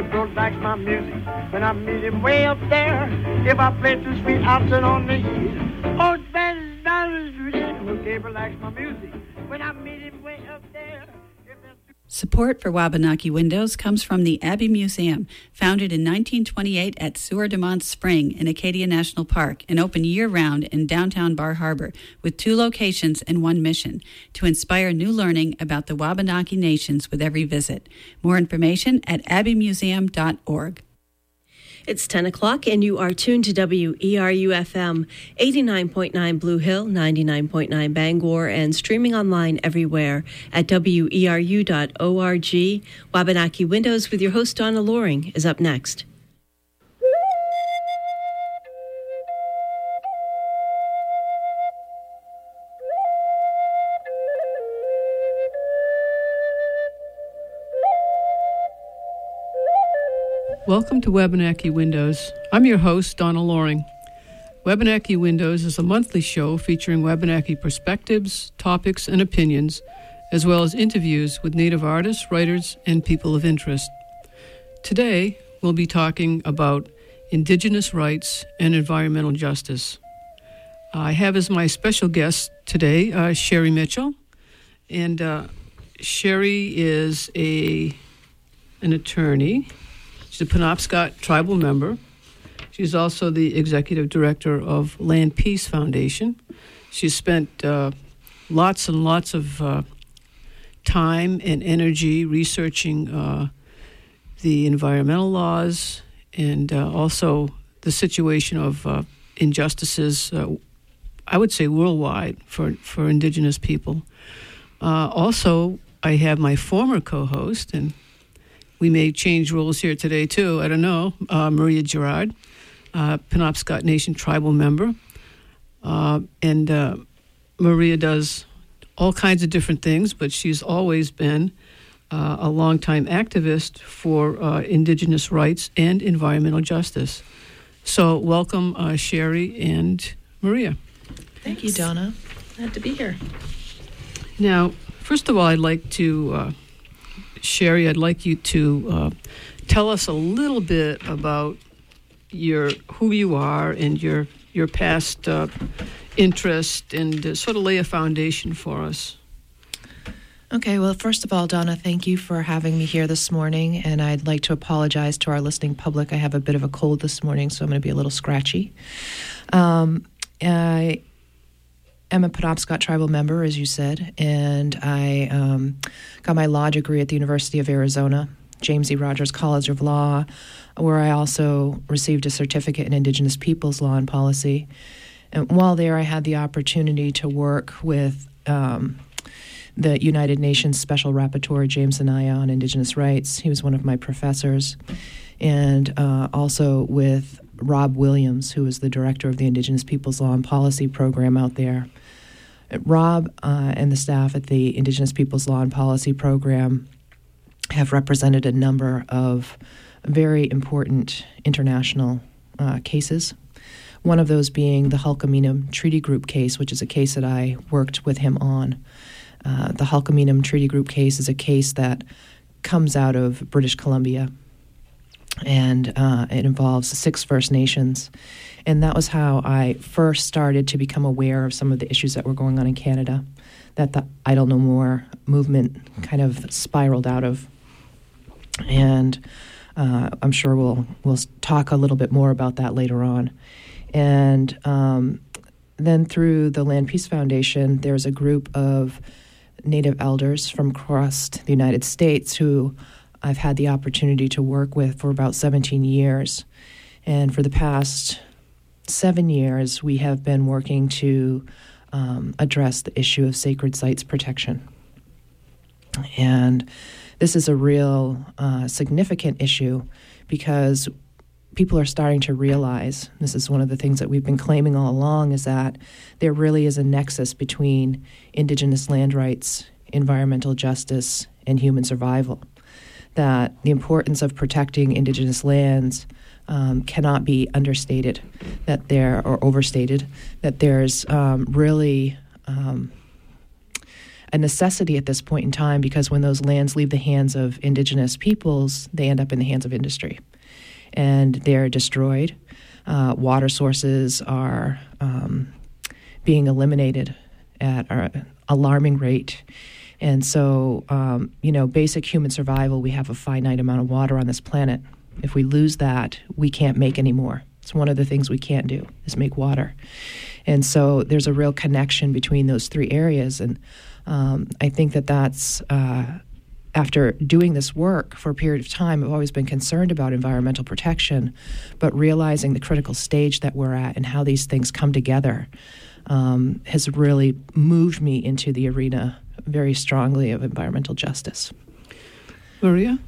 Gabriel likes my music when I meet him way up there. If I play too sweet, I'll sit on the heat. Oh, Ben, well, Gabriel likes my music when I meet him way up there. Support for Wabanaki Windows comes from the Abbey Museum, founded in 1928 at Sieur de Mont Spring in Acadia National Park and open year round in downtown Bar Harbor with two locations and one mission to inspire new learning about the Wabanaki nations with every visit. More information at abbeymuseum.org. It's 10 o'clock, and you are tuned to WERU FM 89.9 Blue Hill, 99.9 Bangor, and streaming online everywhere at weru.org. Wabanaki Windows with your host, Donna Loring, is up next. Welcome to Wabanaki Windows. I'm your host, Donna Loring. Wabanaki Windows is a monthly show featuring Wabanaki perspectives, topics, and opinions, as well as interviews with Native artists, writers, and people of interest. Today, we'll be talking about Indigenous rights and environmental justice. I have as my special guest today uh, Sherri Mitchell, and uh, Sherri is a an attorney She's a Penobscot tribal member. She's also the executive director of Land Peace Foundation. She's spent uh, lots and lots of uh, time and energy researching uh, the environmental laws and uh, also the situation of uh, injustices, uh, I would say worldwide, for, for Indigenous people. also, I have my former co host, and we may change rules here today too. I don't know. Uh, Maria Girouard, uh, Penobscot Nation tribal member, uh, and uh, Maria does all kinds of different things, but she's always been uh, a longtime activist for uh, Indigenous rights and environmental justice. So, welcome, Sherri and Maria. Thank you, Donna. Glad to be here. Now, first of all, I'd like to Sherri, I'd like you to uh, tell us a little bit about your who you are and your your past uh, interest, and uh, sort of lay a foundation for us. Okay, well, first of all, Donna, thank you for having me here this morning. And I'd like to apologize to our listening public. I have a bit of a cold this morning, so I'm going to be a little scratchy. Um, I am a Penobscot tribal member, as you said, and I um, got my law degree at the University of Arizona, James E. Rogers College of Law, where I also received a certificate in Indigenous Peoples Law and Policy. And while there, I had the opportunity to work with um, the United Nations Special Rapporteur, James Anaya, on Indigenous rights. He was one of my professors. And uh, also with Rob Williams, who is the director of the Indigenous Peoples Law and Policy program out there. Rob uh, and the staff at the Indigenous Peoples Law and Policy Program have represented a number of very important international uh, cases. One of those being the Hul'qumi'num Treaty Group case, which is a case that I worked with him on. Uh, the Hul'qumi'num Treaty Group case is a case that comes out of British Columbia, and uh, it involves six First Nations. And that was how I first started to become aware of some of the issues that were going on in Canada that the Idle No More movement kind of spiraled out of. And uh, I'm sure we'll we'll talk a little bit more about that later on. And um, then through the Land Peace Foundation, there's a group of Native elders from across the United States who I've had the opportunity to work with for about 17 years. And for the past seven years, we have been working to um, address the issue of sacred sites protection. And this is a real uh, significant issue because people are starting to realize this is one of the things that we've been claiming all along is that there really is a nexus between indigenous land rights, environmental justice, and human survival. That the importance of protecting indigenous lands um, cannot be understated that there or overstated that there's um, really um, a necessity at this point in time because when those lands leave the hands of indigenous peoples, they end up in the hands of industry. And they're destroyed. Uh, water sources are um, being eliminated at an alarming rate. And so, um, you know, basic human survival, we have a finite amount of water on this planet. If we lose that, we can't make any more. It's one of the things we can't do is make water. And so there's a real connection between those three areas. And um, I think that that's, uh, after doing this work for a period of time, I've always been concerned about environmental protection, but realizing the critical stage that we're at and how these things come together um, has really moved me into the arena very strongly of environmental justice. Maria,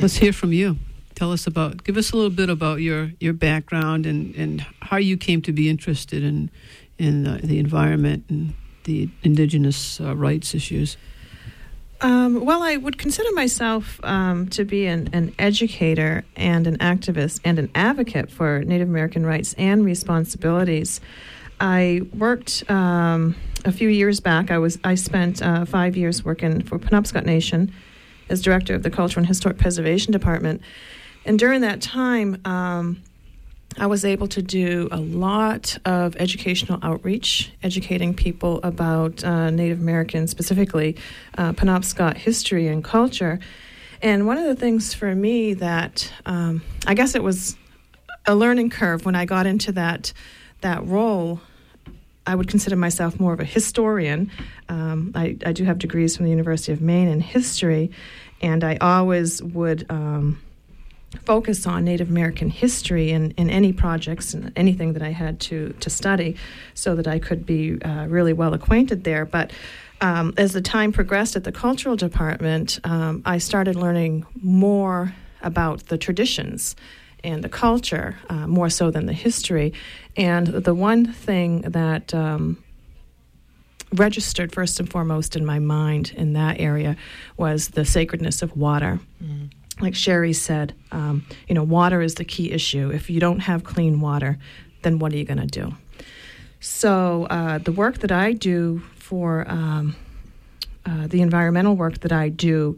let's hear from you. Tell us about, give us a little bit about your, your background and, and how you came to be interested in, in uh, the environment and the indigenous uh, rights issues. Um, well, I would consider myself um, to be an, an, educator and an activist and an advocate for Native American rights and responsibilities. I worked um, a few years back. I was I spent uh, five years working for Penobscot Nation as director of the Cultural and Historic Preservation Department, and during that time. Um, I was able to do a lot of educational outreach, educating people about uh, Native American, specifically uh, Penobscot history and culture. And one of the things for me that um, I guess it was a learning curve when I got into that that role I would consider myself more of a historian. Um, I, I, do have degrees from the University of Maine in history, and I always would um, focus on Native American history in, in any projects and anything that I had to, to study so that I could be uh, really well acquainted there. But um, as the time progressed at the cultural department, um, I started learning more about the traditions and the culture uh, more so than the history. And the one thing that um, registered first and foremost in my mind in that area was the sacredness of water. Mm. Like Sherri said, um, you know, water is the key issue. If you don't have clean water, then what are you going to do? So uh, the work that I do for um, uh, the environmental work that I do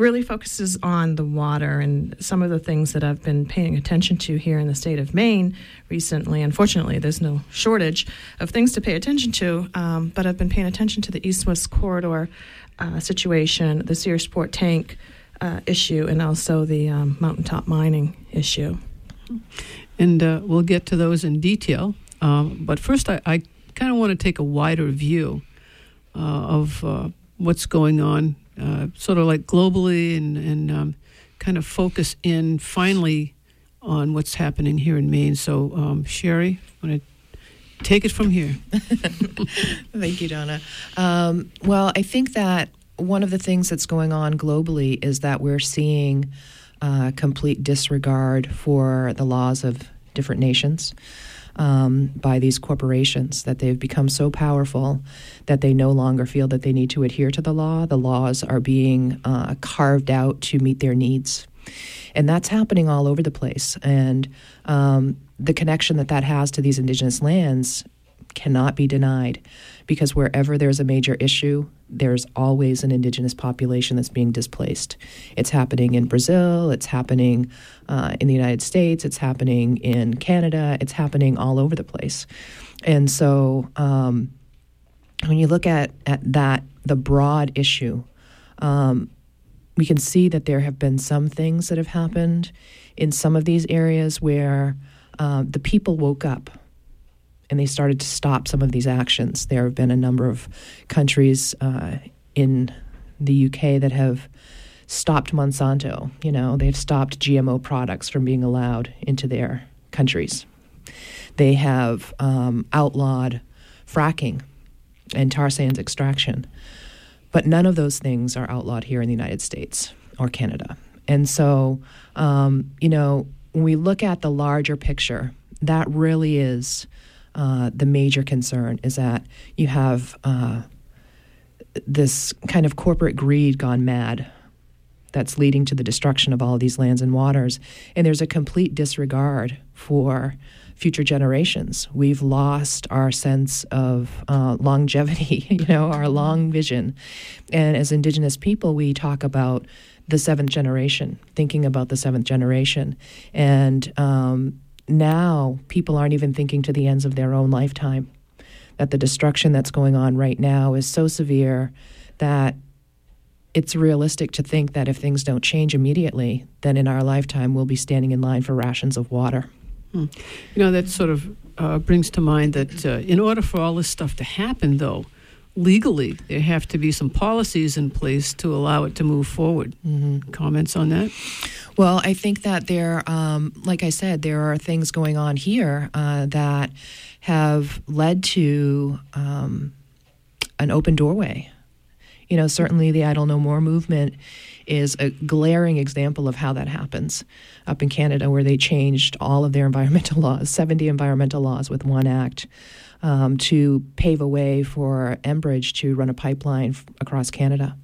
really focuses on the water and some of the things that I've been paying attention to here in the state of Maine recently. Unfortunately, there's no shortage of things to pay attention to, um, but I've been paying attention to the east west corridor uh, situation, the Searsport tank uh, issue, and also the um, mountaintop mining issue. And uh, we'll get to those in detail. Um, but first, I, I kind of want to take a wider view uh, of uh, what's going on uh, sort of like globally and, and um, kind of focus in finally on what's happening here in Maine. So, um, Sherri, want to take it from here? Thank you, Donna. Um, well, I think that one of the things that's going on globally is that we're seeing uh, complete disregard for the laws of different nations um, by these corporations, that they've become so powerful that they no longer feel that they need to adhere to the law. The laws are being uh, carved out to meet their needs. And that's happening all over the place. And um, the connection that that has to these indigenous lands cannot be denied because wherever there's a major issue, there's always an indigenous population that's being displaced. It's happening in Brazil, it's happening uh, in the United States, it's happening in Canada, it's happening all over the place. And so um, when you look at, at that, the broad issue, um, we can see that there have been some things that have happened in some of these areas where uh, the people woke up and they started to stop some of these actions. There have been a number of countries uh, in the UK that have stopped Monsanto. You know, they've stopped GMO products from being allowed into their countries. They have um, outlawed fracking and tar sands extraction. But none of those things are outlawed here in the United States or Canada. And so, um, you know, when we look at the larger picture, that really is uh, the major concern is that you have uh, this kind of corporate greed gone mad. that's leading to the destruction of all of these lands and waters. And there's a complete disregard for future generations. We've lost our sense of uh, longevity, you know, our long vision. And as Indigenous people, we talk about the seventh generation, thinking about the seventh generation. And um, now people aren't even thinking to the ends of their own lifetime. That the destruction that's going on right now is so severe that it's realistic to think that if things don't change immediately, then in our lifetime we'll be standing in line for rations of water. Hmm. You know, that sort of uh, brings to mind that uh, in order for all this stuff to happen, though, legally, there have to be some policies in place to allow it to move forward. Mm-hmm. Comments on that? Well, I think that there, um, like I said, there are things going on here uh, that have led to um, an open doorway. You know, certainly the Idle No More movement is a glaring example of how that happens up in Canada, where they changed all of their environmental laws, 70 environmental laws with one act um, to pave a way for Enbridge to run a pipeline f- across Canada.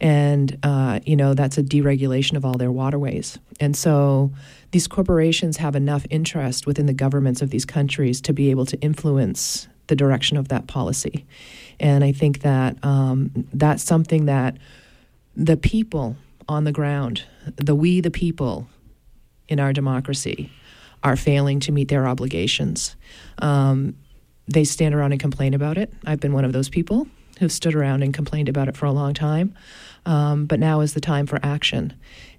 And, uh, you know, that's a deregulation of all their waterways. And so these corporations have enough interest within the governments of these countries to be able to influence the direction of that policy. And I think that um, that's something that the people on the ground, the we the people in our democracy, are failing to meet their obligations. Um, they stand around and complain about it. I've been one of those people who've stood around and complained about it for a long time. Um, but now is the time for action,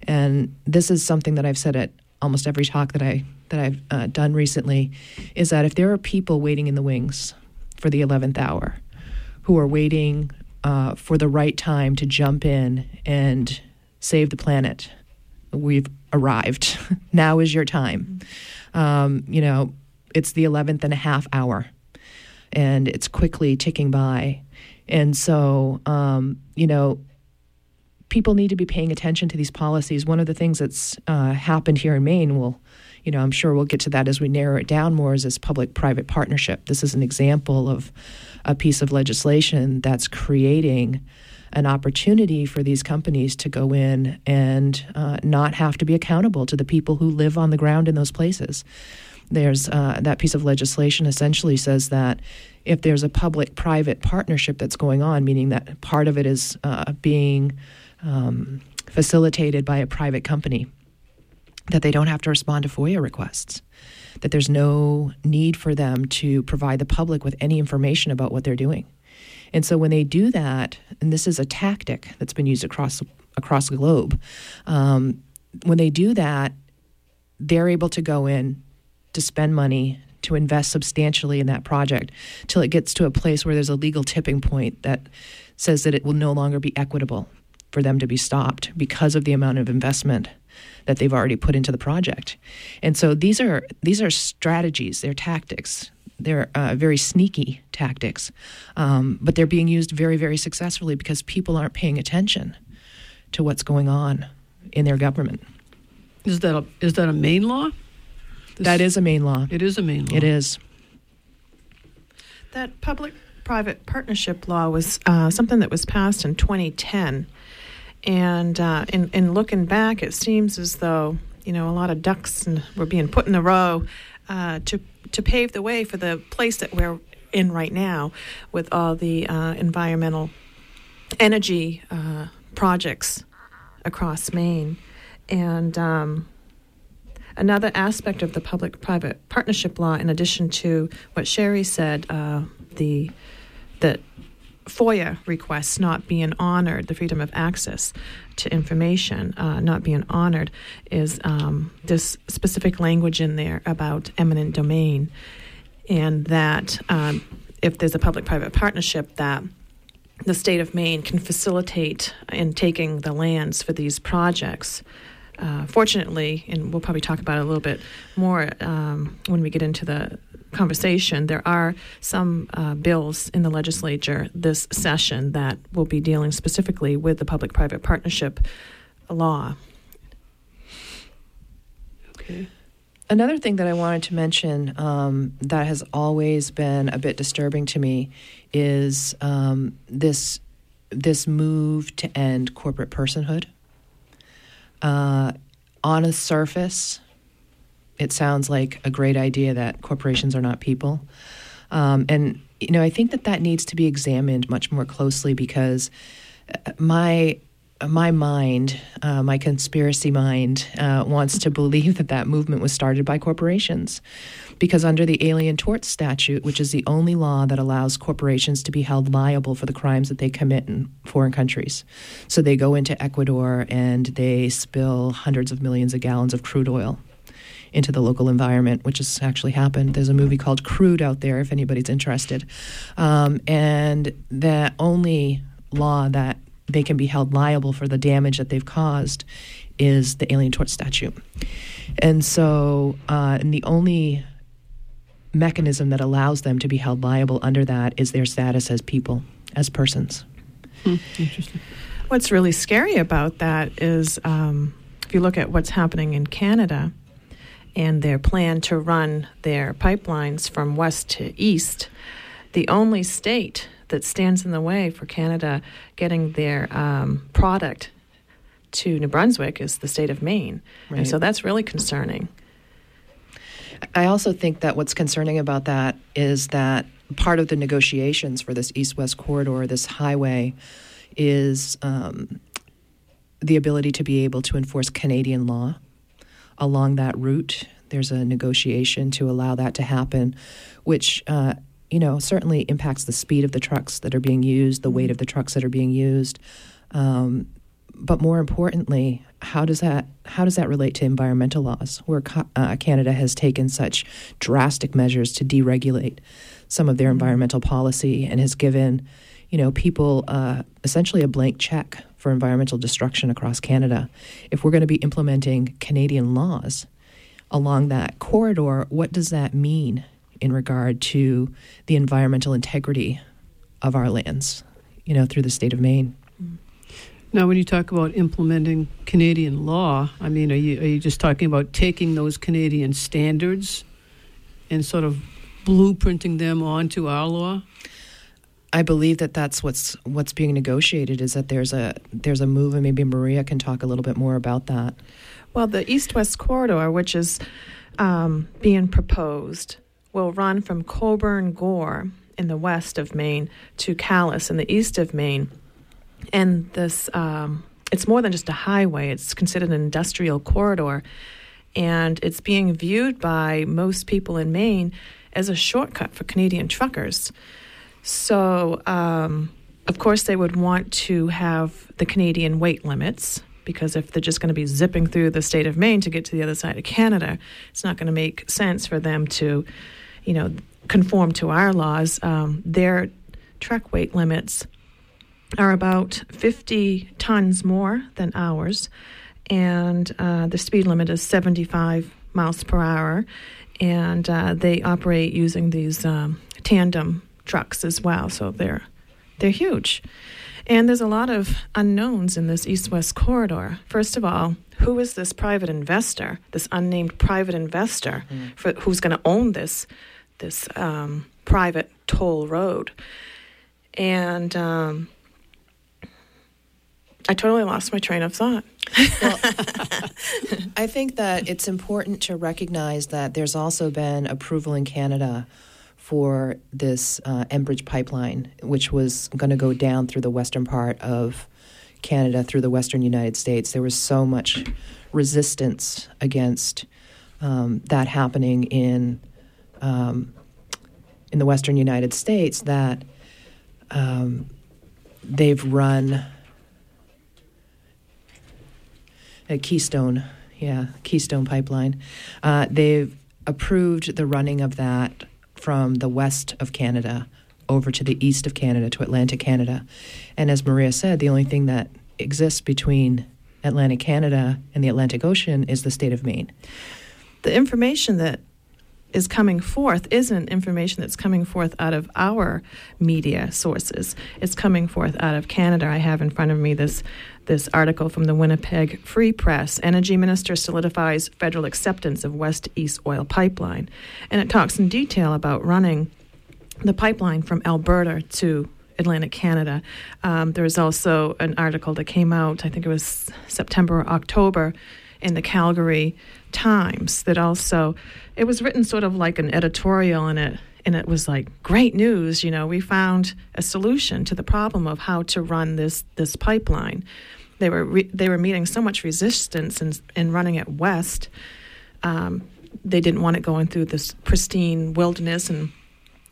and this is something that I've said at almost every talk that I that I've uh, done recently, is that if there are people waiting in the wings for the eleventh hour, who are waiting uh, for the right time to jump in and save the planet, we've arrived. now is your time. Um, you know, it's the 11th and a half hour and it's quickly ticking by. And so, um, you know, people need to be paying attention to these policies. One of the things that's uh, happened here in Maine will, you know, I'm sure we'll get to that as we narrow it down more, is this public private partnership. This is an example of a piece of legislation that's creating an opportunity for these companies to go in and uh, not have to be accountable to the people who live on the ground in those places there's uh, that piece of legislation essentially says that if there's a public private partnership that's going on, meaning that part of it is uh, being um, facilitated by a private company, that they don't have to respond to FOIA requests, that there's no need for them to provide the public with any information about what they're doing. And so when they do that, and this is a tactic that's been used across across the globe, um, when they do that, they're able to go in, to spend money to invest substantially in that project till it gets to a place where there's a legal tipping point that says that it will no longer be equitable for them to be stopped because of the amount of investment that they've already put into the project. And so these are these are strategies, they're tactics. They're uh, very sneaky tactics, um, but they're being used very, very successfully because people aren't paying attention to what's going on in their government. Is that a, is that a Maine law? This, that is a Maine law. It is a Maine law. It is. That public private partnership law was uh, something that was passed in 2010. And uh, in, in looking back, it seems as though you know a lot of ducks were being put in a row uh, to to pave the way for the place that we're in right now, with all the uh, environmental energy uh, projects across Maine, and um, Another aspect of the public private partnership law, in addition to what Sherri said, uh, the that FOIA requests not being honored, the freedom of access to information uh, not being honored, is um, this specific language in there about eminent domain, and that um, if there's a public-private partnership, that the state of Maine can facilitate in taking the lands for these projects uh, fortunately, and we'll probably talk about it a little bit more um, when we get into the conversation, there are some uh, bills in the legislature this session that will be dealing specifically with the public private partnership law. Okay. Another thing that I wanted to mention um, that has always been a bit disturbing to me is um, this this move to end corporate personhood Uh, on a surface, it sounds like a great idea that corporations are not people. Um, and, you know, I think that that needs to be examined much more closely because uh, my my mind, uh, my conspiracy mind, uh, wants to believe that that movement was started by corporations. Because under the Alien Tort Statute, which is the only law that allows corporations to be held liable for the crimes that they commit in foreign countries. So they go into Ecuador and they spill hundreds of millions of gallons of crude oil into the local environment, which has actually happened. There's a movie called Crude out there if anybody's interested. Um, and the only law that they can be held liable for the damage that they've caused is the Alien Tort Statute. And so, uh, and the only mechanism that allows them to be held liable under that is their status as people, as persons. Hmm, interesting. What's really scary about that is um, if you look at what's happening in Canada and their plan to run their pipelines from west to east, the only state that stands in the way for Canada getting their um, product to New Brunswick is the state of Maine. Right. And so that's really concerning. I also think that what's concerning about that is that part of the negotiations for this east west corridor, this highway, is um, the ability to be able to enforce Canadian law along that route. There's a negotiation to allow that to happen, which uh, you know certainly impacts the speed of the trucks that are being used, the weight of the trucks that are being used. Um, but more importantly, how does that how does that relate to environmental laws, where uh, Canada has taken such drastic measures to deregulate some of their environmental policy and has given, you know, people uh, essentially a blank check for environmental destruction across Canada. If we're going to be implementing Canadian laws along that corridor, what does that mean in regard to the environmental integrity of our lands? You know, through the state of Maine. Now, when you talk about implementing Canadian law, I mean, are you are you just talking about taking those Canadian standards and sort of blueprinting them onto our law? I believe that that's what's what's being negotiated. Is that there's a there's a move, and maybe Maria can talk a little bit more about that. Well, the east-west corridor, which is um, being proposed, will run from Coburn Gore in the west of Maine to Calais in the east of Maine and this um, it's more than just a highway. It's considered an industrial corridor. And it's being viewed by most people in maine as a shortcut for canadian truckers. So um, of course they would want to have the canadian weight limits because if they're just going to be zipping through the state of maine to get to the other side of canada it's not going to make sense for them to you know conform to our laws. Um, their truck weight limits are about 50 tons more than ours, and uh, the speed limit is 75 miles per hour. And uh, they operate using these um, tandem trucks as well, so they're they're huge. And there's a lot of unknowns in this east-west corridor. First of all, who is this private investor, this unnamed private investor, mm. for, who's going to own this this um, private toll road? And um, I totally lost my train of thought. well, I think that it's important to recognize that there's also been approval in Canada for this uh, Enbridge pipeline, which was going to go down through the western part of Canada, through the western United States. There was so much resistance against um, that happening in um, in the western United States that um, they've run Keystone, yeah, Keystone Pipeline. Uh, they've approved the running of that from the west of Canada over to the east of Canada to Atlantic Canada. And as Maria said, the only thing that exists between Atlantic Canada and the Atlantic Ocean is the state of Maine. The information that is coming forth isn't information that's coming forth out of our media sources. It's coming forth out of Canada. I have in front of me this this article from the Winnipeg Free Press. Energy Minister solidifies federal acceptance of West East Oil Pipeline. And it talks in detail about running the pipeline from Alberta to Atlantic Canada. Um, there was also an article that came out, I think it was September or October, in the Calgary Times that also it was written sort of like an editorial in it and it was like great news you know we found a solution to the problem of how to run this this pipeline. They were re- they were meeting so much resistance in, in running it west um, they didn't want it going through this pristine wilderness in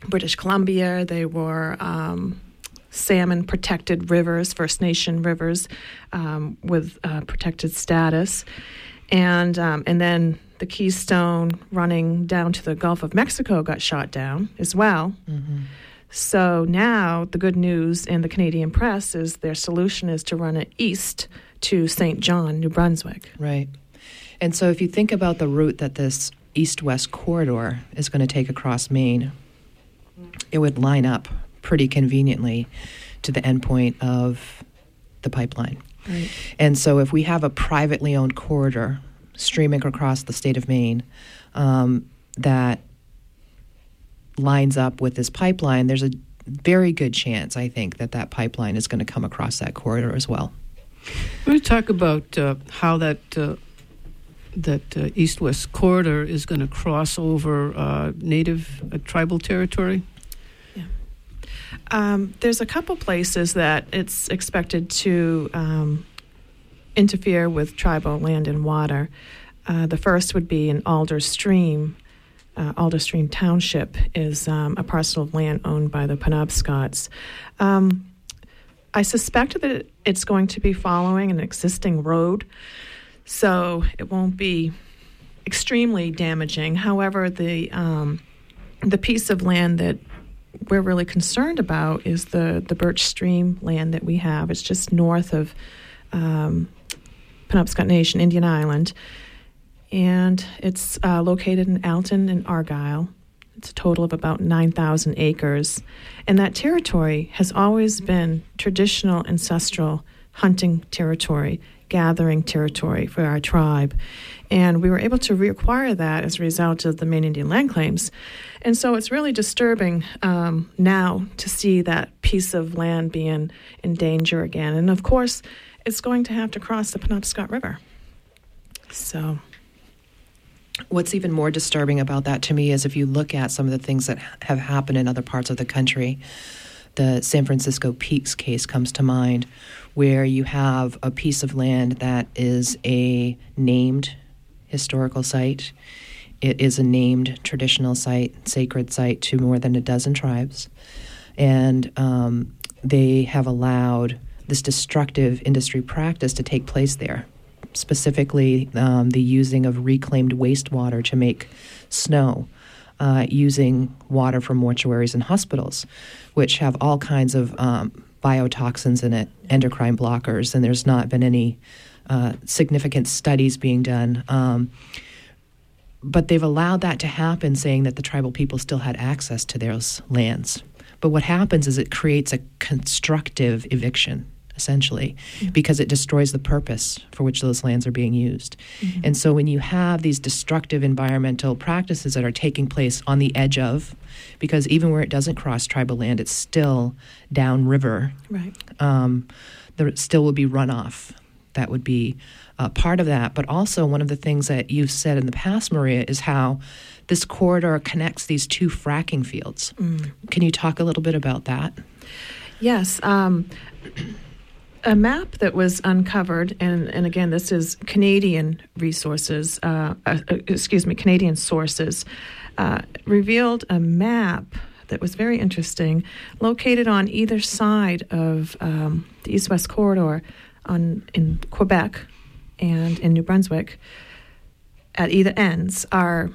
British Columbia. They were um, salmon protected rivers First Nation rivers um, with uh, protected status. And um, and then the Keystone running down to the Gulf of Mexico got shot down as well. Mm-hmm. So now the good news in the Canadian press is their solution is to run it east to St. John, New Brunswick. Right. And so if you think about the route that this east west corridor is going to take across Maine, it would line up pretty conveniently to the endpoint of the pipeline. Right. And so, if we have a privately owned corridor streaming across the state of Maine um, that lines up with this pipeline, there's a very good chance, I think, that that pipeline is going to come across that corridor as well. We're going to talk about uh, how that uh, that uh, east-west corridor is going to cross over uh, native uh, tribal territory. Um, there's a couple places that it's expected to um, interfere with tribal land and water. Uh, the first would be in Alder Stream. Uh, Alder Stream Township is um, a parcel of land owned by the Penobscots. Um, I suspect that it's going to be following an existing road, so it won't be extremely damaging. However, the um, the piece of land that we're really concerned about is the the Birch Stream land that we have. It's just north of um, Penobscot Nation, Indian Island, and it's uh, located in Alton and Argyle. It's a total of about 9,000 acres. And that territory has always been traditional ancestral hunting territory, gathering territory for our tribe. And we were able to reacquire that as a result of the Maine Indian land claims. And so it's really disturbing um, now to see that piece of land being in danger again. And of course, it's going to have to cross the Penobscot River. So. What's even more disturbing about that to me is if you look at some of the things that have happened in other parts of the country. The San Francisco Peaks case comes to mind, where you have a piece of land that is a named historical site. It is a named traditional site, sacred site to more than a dozen tribes. And um, they have allowed this destructive industry practice to take place there. Specifically, um, the using of reclaimed wastewater to make snow, uh, using water from mortuaries and hospitals, which have all kinds of um, biotoxins in it, endocrine blockers, and there's not been any uh, significant studies being done. Um, but they've allowed that to happen, saying that the tribal people still had access to those lands. But what happens is it creates a constructive eviction essentially, mm-hmm. because it destroys the purpose for which those lands are being used. Mm-hmm. And so when you have these destructive environmental practices that are taking place on the edge of, because even where it doesn't cross tribal land, it's still downriver. Right. Um, there still will be runoff. That would be uh, part of that. But also, one of the things that you've said in the past, Maria, is how this corridor connects these two fracking fields. Mm. Can you talk a little bit about that? Yes. Um, a map that was uncovered, and, and again, this is Canadian resources, uh, uh, excuse me, Canadian sources, uh, revealed a map that was very interesting, located on either side of um, the east west corridor on, in Quebec and in New Brunswick. At either ends are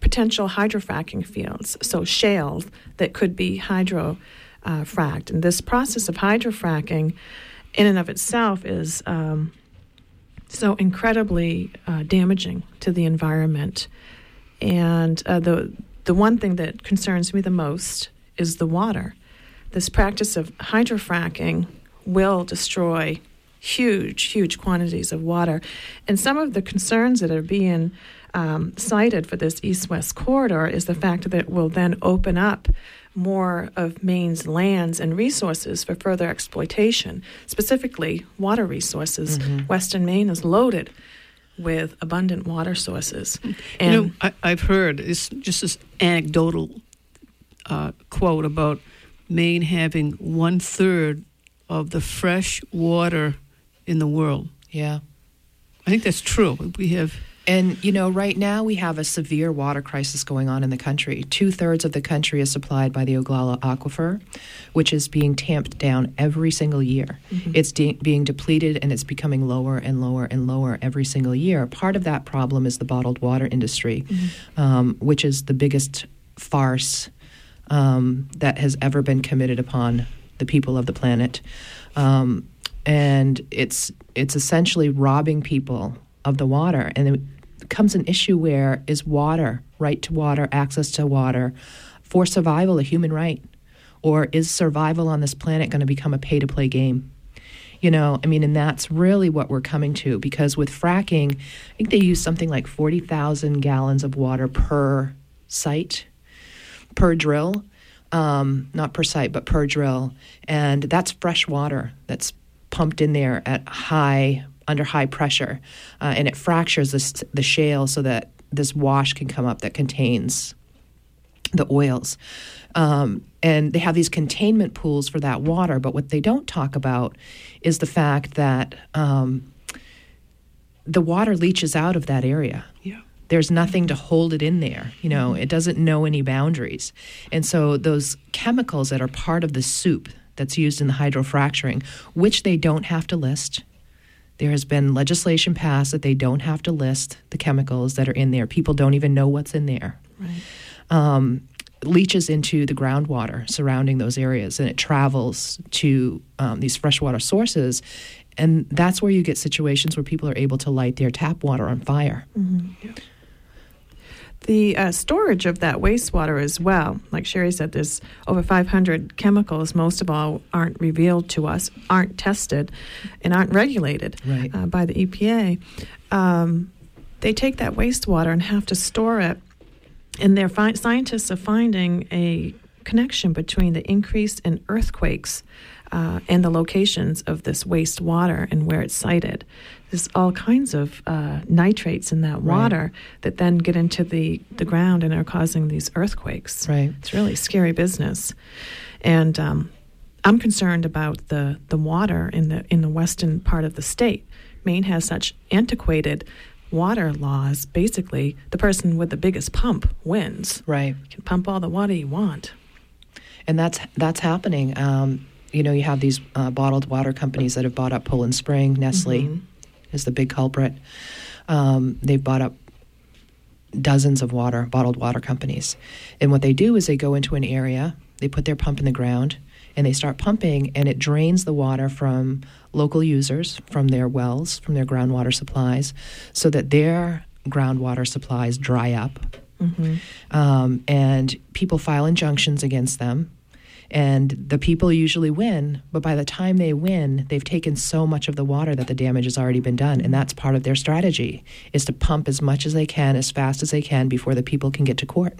potential hydrofracking fields, so shales that could be hydrofracked. uh. And this process of hydrofracking in and of itself is um, so incredibly uh, damaging to the environment. And uh, the the one thing that concerns me the most is the water. This practice of hydrofracking will destroy huge, huge quantities of water. And some of the concerns that are being um, cited for this east west corridor is the fact that it will then open up more of Maine's lands and resources for further exploitation, specifically water resources. Mm-hmm. Western Maine is loaded with abundant water sources. And you know, I, I've heard it's just this anecdotal uh, quote about Maine having one third of the fresh water in the world. Yeah. I think that's true. We have And, you know, right now we have a severe water crisis going on in the country. Two thirds of the country is supplied by the Ogallala Aquifer, which is being tamped down every single year. It's de- being depleted and it's becoming lower and lower and lower every single year. Part of that problem is the bottled water industry, um, which is the biggest farce um, that has ever been committed upon the people of the planet. Um, and it's it's essentially robbing people of the water. And it becomes an issue where is water, right to water, access to water, for survival a human right? Or is survival on this planet going to become a pay to play game? You know, I mean, and that's really what we're coming to because with fracking, I think they use something like 40,000 gallons of water per site, per drill. Um, not per site, but per drill. And that's fresh water that's pumped in there at high, under high pressure. Uh, and it fractures this, the shale so that this wash can come up that contains the oils. Um, and they have these containment pools for that water, but what they don't talk about is the fact that um, the water leaches out of that area. yeah. There's nothing to hold it in there. You know, it doesn't know any boundaries. And so those chemicals that are part of the soup that's used in the hydrofracturing, which they don't have to list, there has been legislation passed that they don't have to list the chemicals that are in there. People don't even know what's in there. Um, leaches into the groundwater surrounding those areas and it travels to um, these freshwater sources. And that's where you get situations where people are able to light their tap water on fire. The uh, storage of that wastewater as well. Like Sherri said, there's over 500 chemicals. Most of all aren't revealed to us, aren't tested, and aren't regulated Right. uh, by the EPA. Um, they take that wastewater and have to store it, and their fi- scientists are finding a connection between the increase in earthquakes uh, and the locations of this wastewater and where it's sited. There's all kinds of uh, nitrates in that Right. water that then get into the, the ground and are causing these earthquakes. Right. It's really scary business. And um, I'm concerned about the, the water in the in the western part of the state. Maine has such antiquated water laws. Basically, the person with the biggest pump wins. Right. You can pump all the water you want. and that's that's happening. Um, you know, you have these uh, bottled water companies that have bought up Poland Spring. Nestle is the big culprit. Um, they've bought up dozens of water bottled water companies, and what they do is they go into an area, they put their pump in the ground, and they start pumping, and it drains the water from local users, from their wells, from their groundwater supplies, so that their groundwater supplies dry up um, and people file injunctions against them and the people usually win but by the time they win they've taken so much of the water that the damage has already been done. And that's part of their strategy is to pump as much as they can as fast as they can before the people can get to court.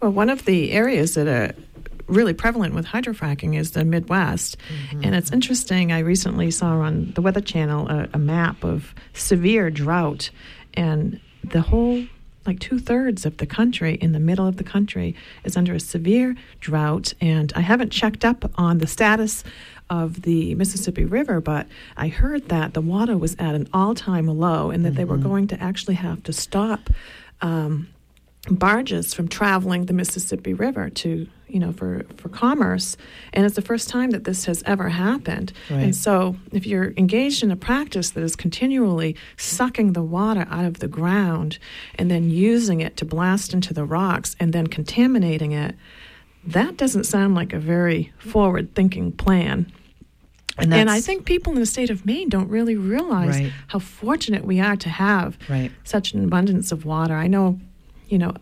Well, one of the areas that are really prevalent with hydrofracking is the Midwest. Mm-hmm. And it's interesting, I recently saw on the Weather Channel a, a map of severe drought, and the whole like two thirds of the country in the middle of the country is under a severe drought. And I haven't checked up on the status of the Mississippi River, but I heard that the water was at an all time low and that they were going to actually have to stop. Um, barges from traveling the Mississippi River to you know for for commerce and it's the first time that this has ever happened Right. and so if you're engaged in a practice that is continually sucking the water out of the ground and then using it to blast into the rocks and then contaminating it that doesn't sound like a very forward thinking plan and, and I think people in the state of Maine don't really realize Right. how fortunate we are to have Right. such an abundance of water. I know, you know,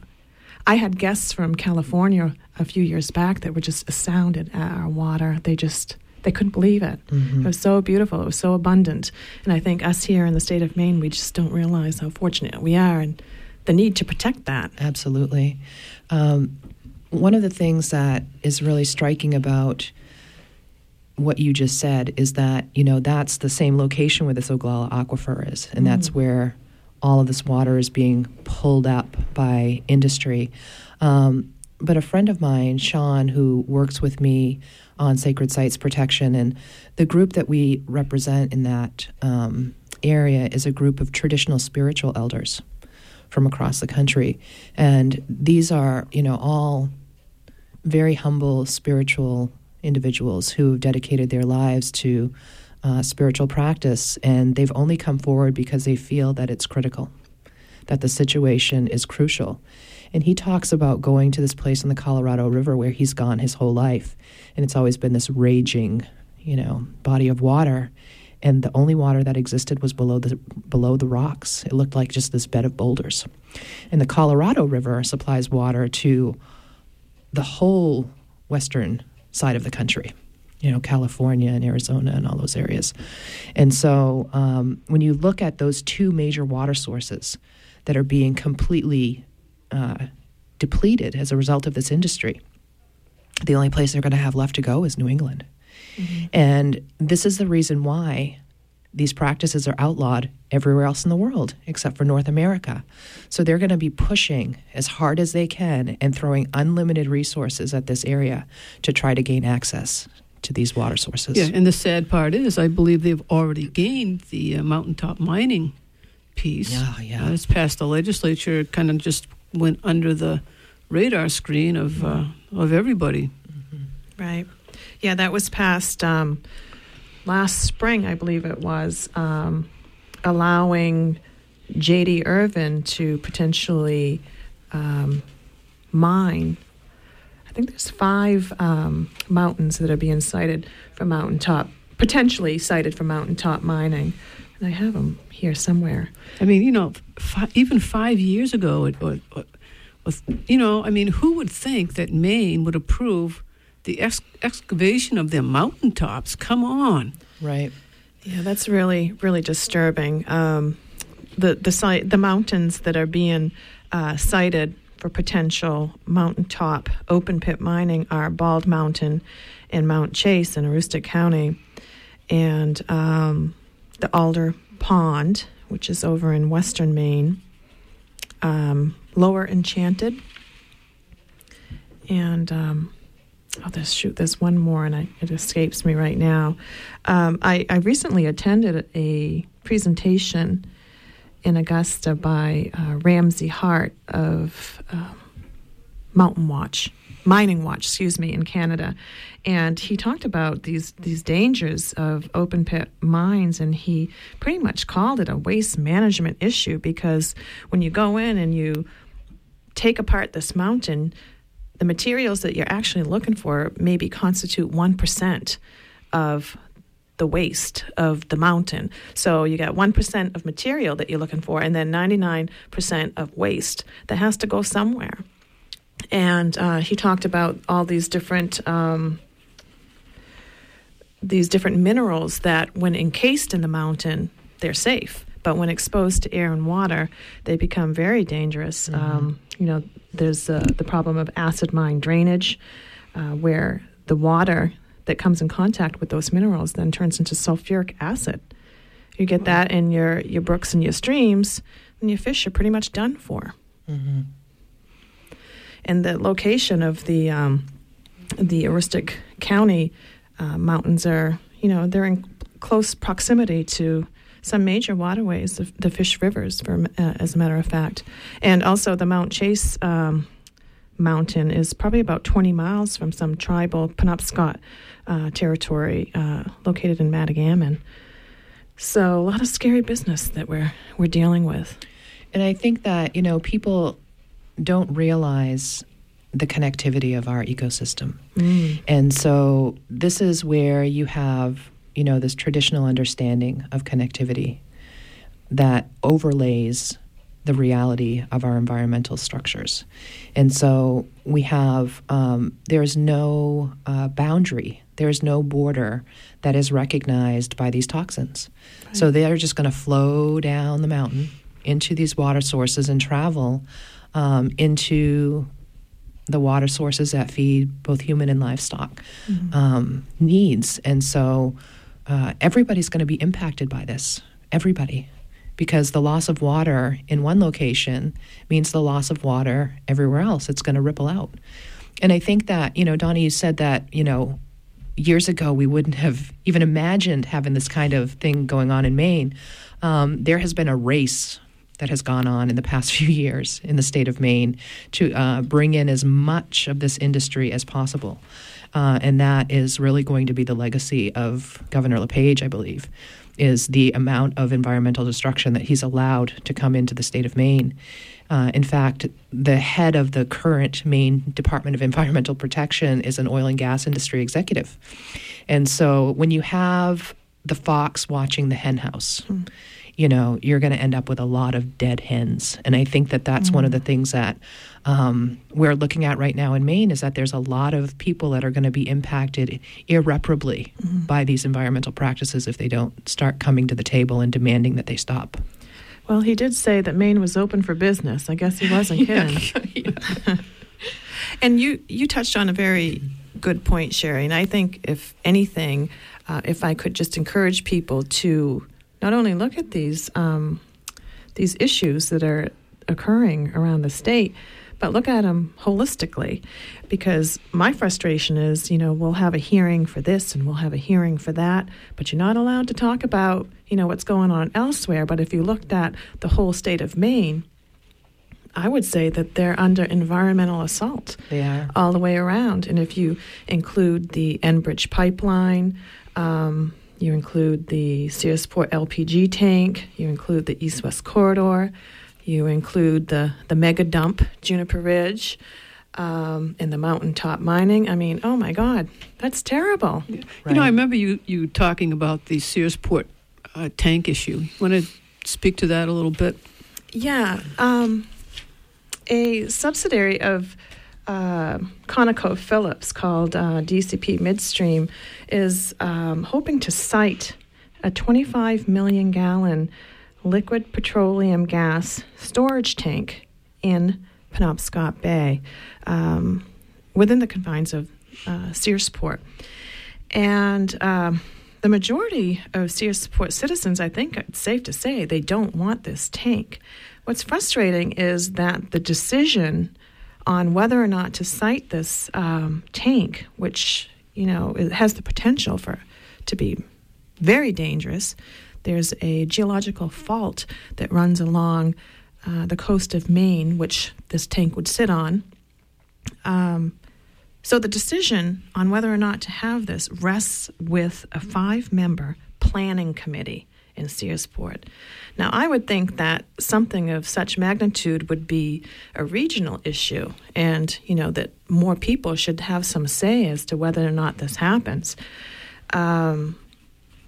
I had guests from California a few years back that were just astounded at our water. They just they couldn't believe it. Mhm. It was so beautiful. It was so abundant. And I think us here in the state of Maine, we just don't realize how fortunate we are and the need to protect that. Absolutely. Um, one of the things that is really striking about what you just said is that you know that's the same location where this Ogallala aquifer is, and that's Mm. where all of this water is being pulled up by industry. Um, but a friend of mine, Sean, who works with me on sacred sites protection, and the group that we represent in that um, area is a group of traditional spiritual elders from across the country, and these are you know all very humble spiritual individuals who have dedicated their lives to uh, spiritual practice, and they've only come forward because they feel that it's critical, that the situation is crucial. And he talks about going to this place on the Colorado River where he's gone his whole life, and it's always been this raging, you know, body of water. And the only water that existed was below the below the rocks. It looked like just this bed of boulders. And the Colorado River supplies water to the whole western side of the country, you know, California and Arizona and all those areas. And so um, when you look at those two major water sources that are being completely uh, depleted as a result of this industry, the only place they're going to have left to go is New England. And this is the reason why these practices are outlawed everywhere else in the world except for North America. So they're going to be pushing as hard as they can and throwing unlimited resources at this area to try to gain access to these water sources. Yeah, and the sad part is, I believe they've already gained the uh, mountaintop mining piece. Yeah, yeah. Uh, it's passed the legislature. It kind of just went under the radar screen of uh, of everybody. Right. Yeah, that was passed um, last spring, I believe it was, um, allowing J.D. Irving to potentially um, mine. I think there's five um, mountains that are being cited for mountaintop, potentially cited for mountaintop mining. And I have them here somewhere. I mean, you know, fi- even five years ago, it, it, it was, you know, I mean, who would think that Maine would approve the ex- excavation of their mountaintops? Come on. Right. Yeah, that's really really disturbing. Um, the the site the mountains that are being uh, cited for potential mountaintop open pit mining are Bald Mountain and Mount Chase in Aroostook County, and um, the Alder Pond, which is over in western Maine, um, Lower Enchanted, and um, oh, there's shoot, there's one more, and I, it escapes me right now. Um, I, I recently attended a presentation in Augusta by uh, Ramsey Hart of um, Mountain Watch, Mining Watch, excuse me, in Canada, and he talked about these these dangers of open pit mines, and he pretty much called it a waste management issue because when you go in and you take apart this mountain, the materials that you're actually looking for maybe constitute 1% of the waste of the mountain. So you got 1% of material that you're looking for, and then 99% of waste that has to go somewhere. And uh, he talked about all these different. Um, these different minerals that, when encased in the mountain, they're safe. But when exposed to air and water, they become very dangerous. Um, you know, there's uh, the problem of acid mine drainage, uh, where the water that comes in contact with those minerals then turns into sulfuric acid. You get that in your, your brooks and your streams, and your fish are pretty much done for. Mm-hmm. And the location of the um, the Aroostook County uh, mountains are, you know, they're in close proximity to some major waterways, the, the fish rivers, for, uh, as a matter of fact. And also the Mount Chase um, mountain is probably about 20 miles from some tribal Penobscot uh, territory uh, located in Matagamon. So a lot of scary business that we're we're dealing with. And I think that, you know, people don't realize the connectivity of our ecosystem. And so this is where you have, you know, this traditional understanding of connectivity that overlays the reality of our environmental structures. And so we have, um, there's no uh, boundary, there's no border that is recognized by these toxins. Right. So they are just going to flow down the mountain into these water sources and travel um, into the water sources that feed both human and livestock mm-hmm. um, needs. And so uh, everybody's going to be impacted by this. Everybody because the loss of water in one location means the loss of water everywhere else. It's going to ripple out. And I think that, you know, Donnie, you said that, you know, years ago we wouldn't have even imagined having this kind of thing going on in Maine. Um, there has been a race that has gone on in the past few years in the state of Maine to uh, bring in as much of this industry as possible. Uh, and that is really going to be the legacy of Governor LePage, I believe is the amount of environmental destruction that he's allowed to come into the state of Maine. Uh, in fact, the head of the current Maine Department of Environmental Protection is an oil and gas industry executive. And so when you have the fox watching the henhouse, mm. You know, you're going to end up with a lot of dead hens. And I think that that's mm. one of the hmm. things that um, we're looking at right now in Maine is that there's a lot of people that are going to be impacted irreparably mm-hmm. by these environmental practices if they don't start coming to the table and demanding that they stop. Well, he did say that Maine was open for business. I guess he wasn't kidding. and you, you touched on a very good point, Sherri. And I think, if anything, uh, if I could just encourage people to not only look at these um, these issues that are occurring around the state, but look at them holistically because my frustration is you know we'll have a hearing for this and we'll have a hearing for that but you're not allowed to talk about you know what's going on elsewhere but if you looked at the whole state of maine I would say that they're under environmental assault yeah. all the way around. And if you include the Enbridge pipeline, um, you include the Searsport LPG tank, you include the East West corridor, you include the, the mega dump, Juniper Ridge, um, and the mountaintop mining. I mean, oh my God, that's terrible. You right. know, I remember you, you talking about the Searsport uh, tank issue. Want to speak to that a little bit? Yeah. Um, a subsidiary of uh, ConocoPhillips called uh, DCP Midstream is um, hoping to site a 25 million gallon liquid petroleum gas storage tank in Penobscot Bay um, within the confines of uh, Searsport. And um, the majority of Searsport citizens, I think it's safe to say, they don't want this tank. What's frustrating is that the decision on whether or not to site this um, tank, which you know it has the potential for to be very dangerous, there's a geological fault that runs along uh, the coast of Maine, which this tank would sit on. Um, so the decision on whether or not to have this rests with a five member planning committee in Searsport. Now, I would think that something of such magnitude would be a regional issue, and you know that more people should have some say as to whether or not this happens. Um,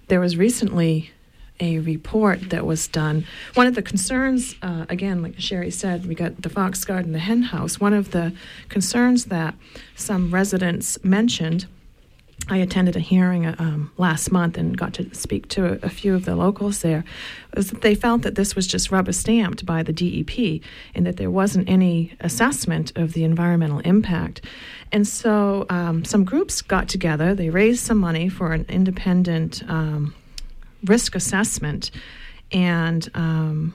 there was recently a report that was done. One of the concerns, uh, again, like Sherri said, we got the fox garden, the hen house. One of the concerns that some residents mentioned. I attended a hearing uh, um, last month and got to speak to a, a, few of the locals there. They felt that this was just rubber stamped by the DEP and that there wasn't any assessment of the environmental impact. And so um, some groups got together. They raised some money for an independent um, risk assessment, and um,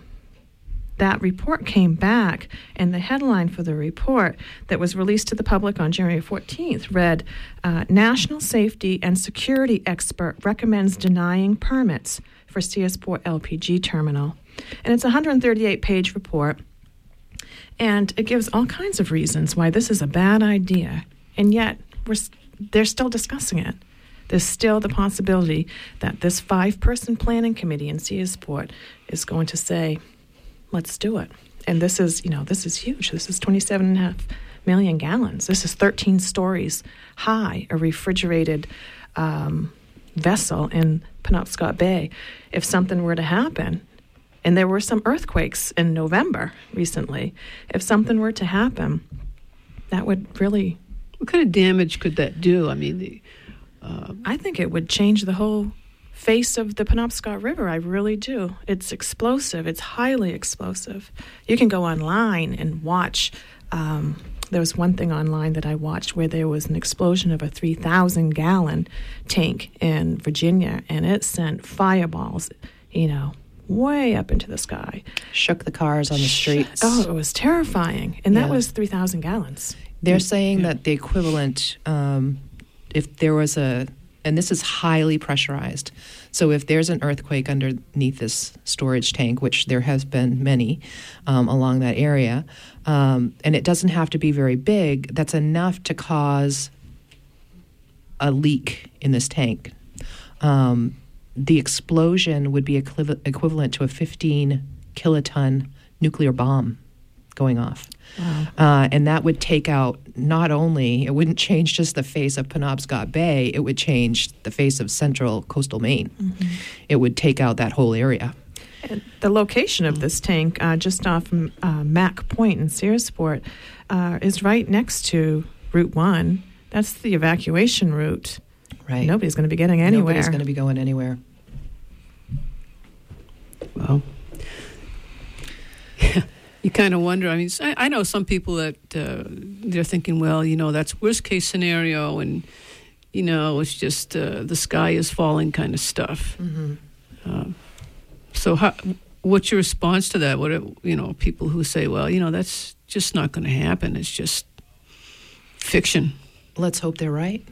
that report came back, and the headline for the report that was released to the public on January 14th read uh, National Safety and Security Expert Recommends Denying Permits for Searsport LPG Terminal. And it's a 138 page report, and it gives all kinds of reasons why this is a bad idea, and yet we're, they're still discussing it there's still the possibility that this five person planning committee in Searsport is going to say, let's do it. And this is, you know, this is huge. This is 27 and a half million gallons. This is 13 stories high, a refrigerated um, vessel in Penobscot Bay. If something were to happen, and there were some earthquakes in November recently. If something were to happen, that would really. What kind of damage could that do? I mean, the, uh, I think it would change the whole face of the Penobscot River. I really do. It's explosive. It's highly explosive. You can go online and watch. Um, there was one thing online that I watched where there was an explosion of a 3,000 gallon tank in Virginia, and it sent fireballs, you know, way up into the sky. Shook the cars on the streets. Oh, it was terrifying. And yeah. that was 3,000 gallons. They're saying yeah. that the equivalent, um, if there was a, and this is highly pressurized. So if there's an earthquake underneath this storage tank, which there has been many um, along that area, um, and it doesn't have to be very big, that's enough to cause a leak in this tank. Um, the explosion would be equivalent to a 15 kiloton nuclear bomb going off. Wow. Uh, and that would take out not only, it wouldn't change just the face of Penobscot Bay, it would change the face of central coastal Maine. Mm-hmm. It would take out that whole area. And the location of this tank, uh, just off uh, Mack Point in Searsport, uh, is right next to Route 1. That's the evacuation route. Right. Nobody's going to be getting anywhere. Nobody's going to be going anywhere. Well, you kind of wonder. I mean, I, I know some people that uh, they're thinking, well, you know, that's worst case scenario, and you know, it's just uh, the sky is falling kind of stuff. Mm-hmm. Uh, so, how, what's your response to that? What are, you know, people who say, well, you know, that's just not going to happen. It's just fiction. Let's hope they're right.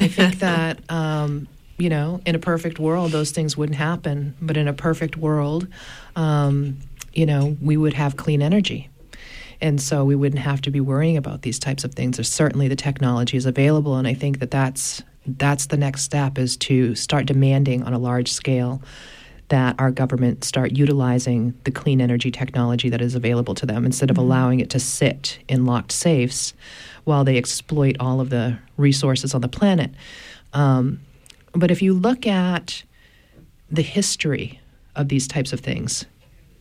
I think that um, you know, in a perfect world, those things wouldn't happen. But in a perfect world, um, you know, we would have clean energy. And so we wouldn't have to be worrying about these types of things. There's certainly the technology is available, and I think that that's that's the next step is to start demanding on a large scale that our government start utilizing the clean energy technology that is available to them instead of mm-hmm. allowing it to sit in locked safes while they exploit all of the resources on the planet. Um, but if you look at the history of these types of things,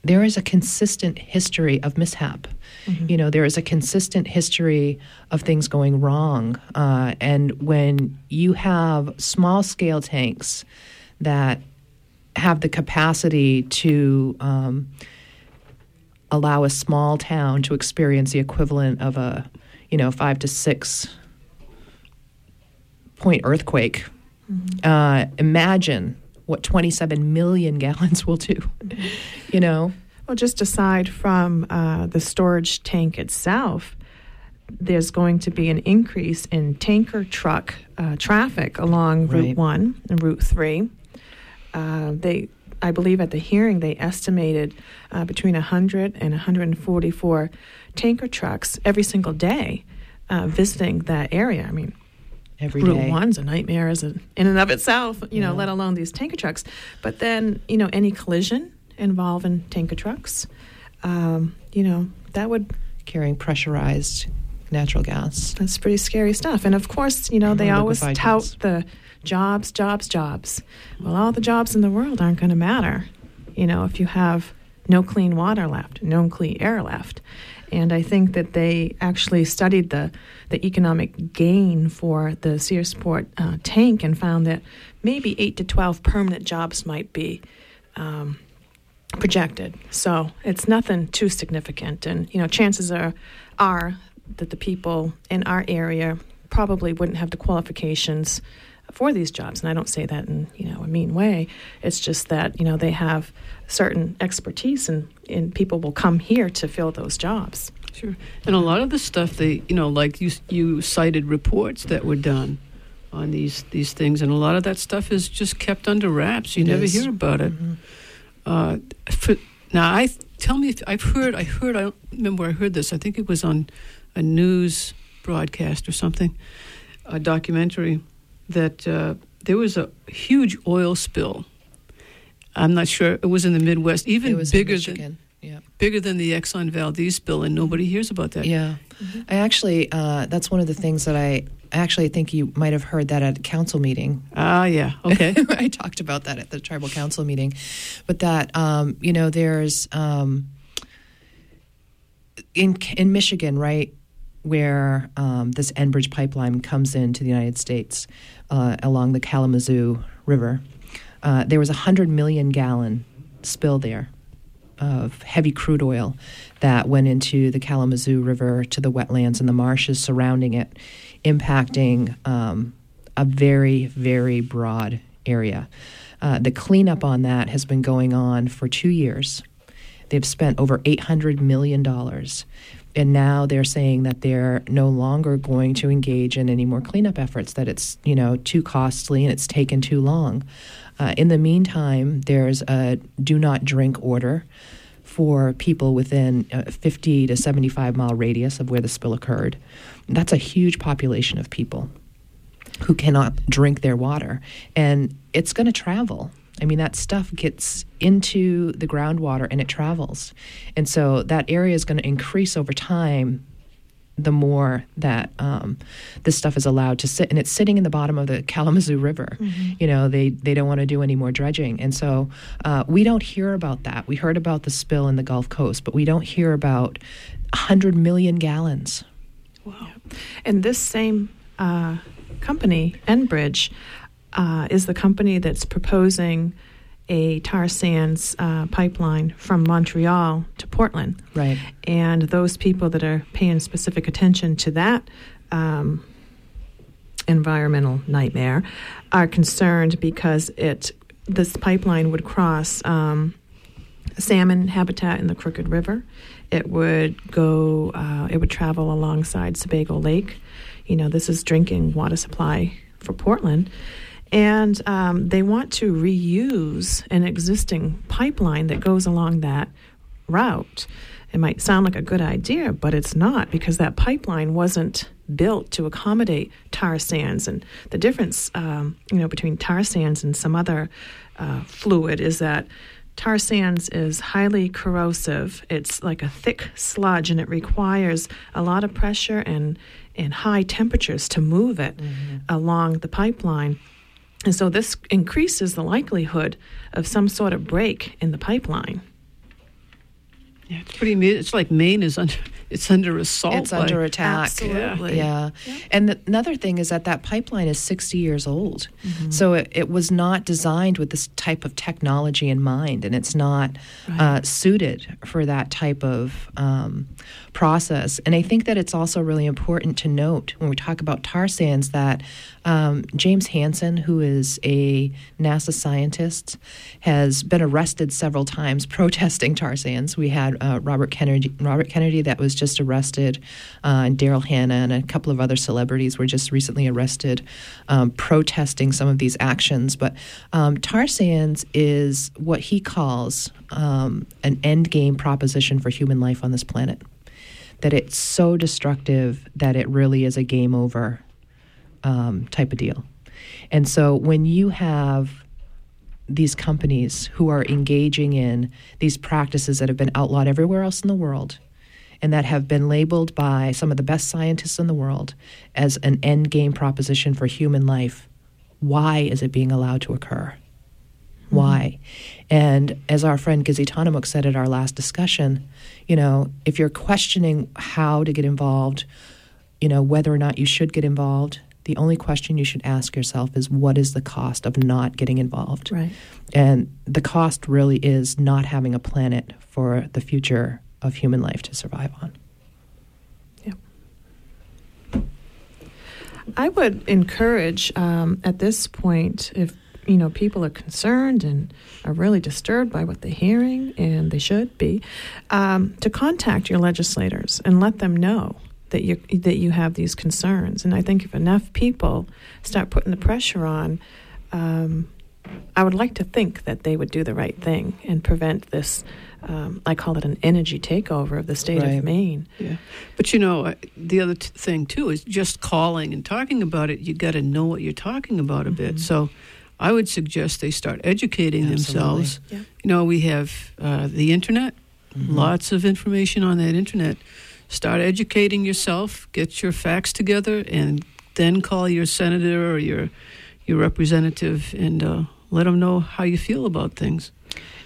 there is a consistent history of mishap. Mm-hmm. You know, there is a consistent history of things going wrong. Uh, and when you have small scale tanks that have the capacity to um, allow a small town to experience the equivalent of a, you know, five to six point earthquake Mm-hmm. Uh, imagine what 27 million gallons will do. You know? Well, just aside from uh, the storage tank itself, there's going to be an increase in tanker truck uh, traffic along right. Route 1 and Route 3. Uh, they, I believe at the hearing, they estimated uh, between 100 and 144 tanker trucks every single day uh, visiting that area. I mean, every Route day. One's a nightmare as a, in and of itself, you know, let alone these tanker trucks. But then, you know, any collision involving tanker trucks, um, you know, that would carrying pressurized natural gas. That's pretty scary stuff. And of course, you know, they always tout the jobs, jobs, jobs. Well, all the jobs in the world aren't going to matter, you know, if you have no clean water left, no clean air left. And I think that they actually studied the, the economic gain for the Searsport uh, tank and found that maybe 8 to 12 permanent jobs might be um, projected. So it's nothing too significant. And, you know, chances are, are that the people in our area probably wouldn't have the qualifications for these jobs. And I don't say that in, you know, a mean way. It's just that, you know, they have certain expertise and, and people will come here to fill those jobs. Sure. And a lot of the stuff they, you know, like you you cited reports that were done on these these things, and a lot of that stuff is just kept under wraps. You it never is. hear about it. Mm-hmm. Uh, for, now, I tell me if I've heard. I heard. I don't remember where I heard this. I think it was on a news broadcast or something, a documentary that uh, there was a huge oil spill I'm not sure. It was in the Midwest, even bigger than yeah. bigger than the Exxon Valdez spill, and nobody hears about that. Yeah, mm-hmm. I actually uh, that's one of the things that I actually, think you might have heard that at a council meeting. Ah, yeah. Okay. I talked about that at the tribal council meeting, but that um, you know, there's um, in in Michigan, right, where um, this Enbridge pipeline comes into the United States uh, along the Kalamazoo River. Uh, there was a hundred million gallon spill there of heavy crude oil that went into the Kalamazoo River to the wetlands and the marshes surrounding it, impacting um, a very, very broad area. Uh, the cleanup on that has been going on for two years. They've spent over $800 million. And now they're saying that they're no longer going to engage in any more cleanup efforts, that it's, you know, too costly and it's taken too long. Uh, in the meantime, there's a do not drink order for people within a 50 to 75 mile radius of where the spill occurred. That's a huge population of people who cannot drink their water. And it's going to travel. I mean, that stuff gets into the groundwater and it travels. And so that area is going to increase over time the more that um, this stuff is allowed to sit. And it's sitting in the bottom of the Kalamazoo River. Mm-hmm. You know, they, they don't want to do any more dredging. And so uh, we don't hear about that. We heard about the spill in the Gulf Coast, but we don't hear about 100 million gallons. Wow. And this same uh, company, Enbridge, uh, is the company that's proposing a tar sands uh, pipeline from Montreal to Portland. Right. And those people that are paying specific attention to that um, environmental nightmare are concerned because it this pipeline would cross um, salmon habitat in the Crooked River. It would go. Uh, it would travel alongside Sebago Lake. You know, this is drinking water supply for Portland and um, they want to reuse an existing pipeline that goes along that route. It might sound like a good idea, but it's not because that pipeline wasn't built to accommodate tar sands. And the difference, um, you know, between tar sands and some other uh, fluid is that tar sands is highly corrosive. It's like a thick sludge, and it requires a lot of pressure and and high temperatures to move it mm-hmm. along the pipeline. And so this increases the likelihood of some sort of break in the pipeline. Yeah, it's pretty. It's like Maine is under. It's under assault. It's under attack. Absolutely. Yeah. yeah. And the, another thing is that that pipeline is 60 years old. Mm-hmm. So it, it, was not designed with this type of technology in mind, and it's not right. uh, suited for that type of um, process. And I think that it's also really important to note when we talk about tar sands that um, James Hansen, who is a NASA scientist, has been arrested several times protesting tar sands. We had uh, Robert Kennedy, Robert Kennedy, that was just arrested, uh, and Daryl Hannah, and a couple of other celebrities were just recently arrested um, protesting some of these actions. But um, tar sands is what he calls um, an end game proposition for human life on this planet that it's so destructive that it really is a game over um, type of deal. And so when you have these companies who are engaging in these practices that have been outlawed everywhere else in the world and that have been labeled by some of the best scientists in the world as an end game proposition for human life, why is it being allowed to occur? Why? And as our friend Gizzy said at our last discussion, you know, if you're questioning how to get involved, you know, whether or not you should get involved, the only question you should ask yourself is what is the cost of not getting involved? Right. And the cost really is not having a planet for the future of human life to survive on. Yeah. I would encourage um, at this point, if you know, people are concerned and are really disturbed by what they're hearing, and they should be, um, to contact your legislators and let them know that you that you have these concerns. And I think if enough people start putting the pressure on, um, I would like to think that they would do the right thing and prevent this. Um, I call it an energy takeover of the state right. of Maine. Yeah, but you know the other t- thing too is just calling and talking about it. You got to know what you're talking about a mm-hmm. bit. So I would suggest they start educating Absolutely. themselves. Yeah. You know, we have uh, the internet, mm-hmm. lots of information on that internet. Start educating yourself, get your facts together, and then call your senator or your your representative and uh, let them know how you feel about things.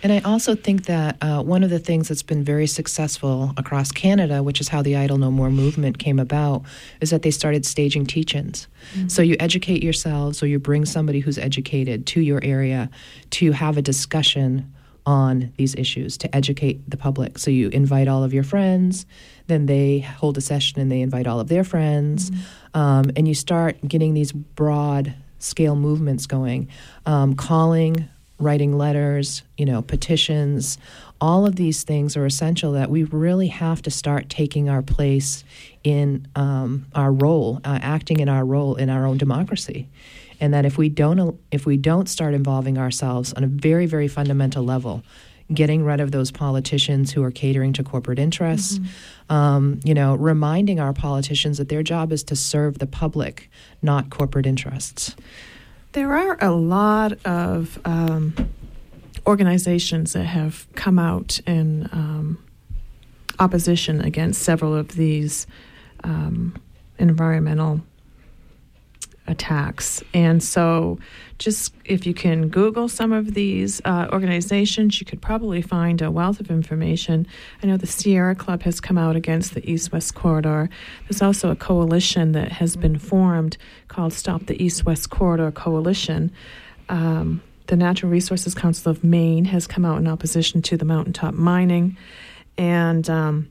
And I also think that uh, one of the things that's been very successful across Canada, which is how the Idle No More movement came about, is that they started staging teach ins. Mm-hmm. So you educate yourselves or you bring somebody who's educated to your area to have a discussion on these issues to educate the public. So you invite all of your friends, then they hold a session and they invite all of their friends, mm-hmm. um, and you start getting these broad scale movements going, um, calling writing letters, you know, petitions, all of these things are essential that we really have to start taking our place in um, our role, uh, acting in our role in our own democracy. And that if we don't if we don't start involving ourselves on a very very fundamental level, getting rid of those politicians who are catering to corporate interests, mm-hmm. um, you know, reminding our politicians that their job is to serve the public, not corporate interests. There are a lot of um, organizations that have come out in um, opposition against several of these um, environmental attacks. And so, just if you can Google some of these uh, organizations, you could probably find a wealth of information. I know the Sierra Club has come out against the East West Corridor. There's also a coalition that has been formed called Stop the East West Corridor Coalition. Um, the Natural Resources Council of Maine has come out in opposition to the mountaintop mining. And um,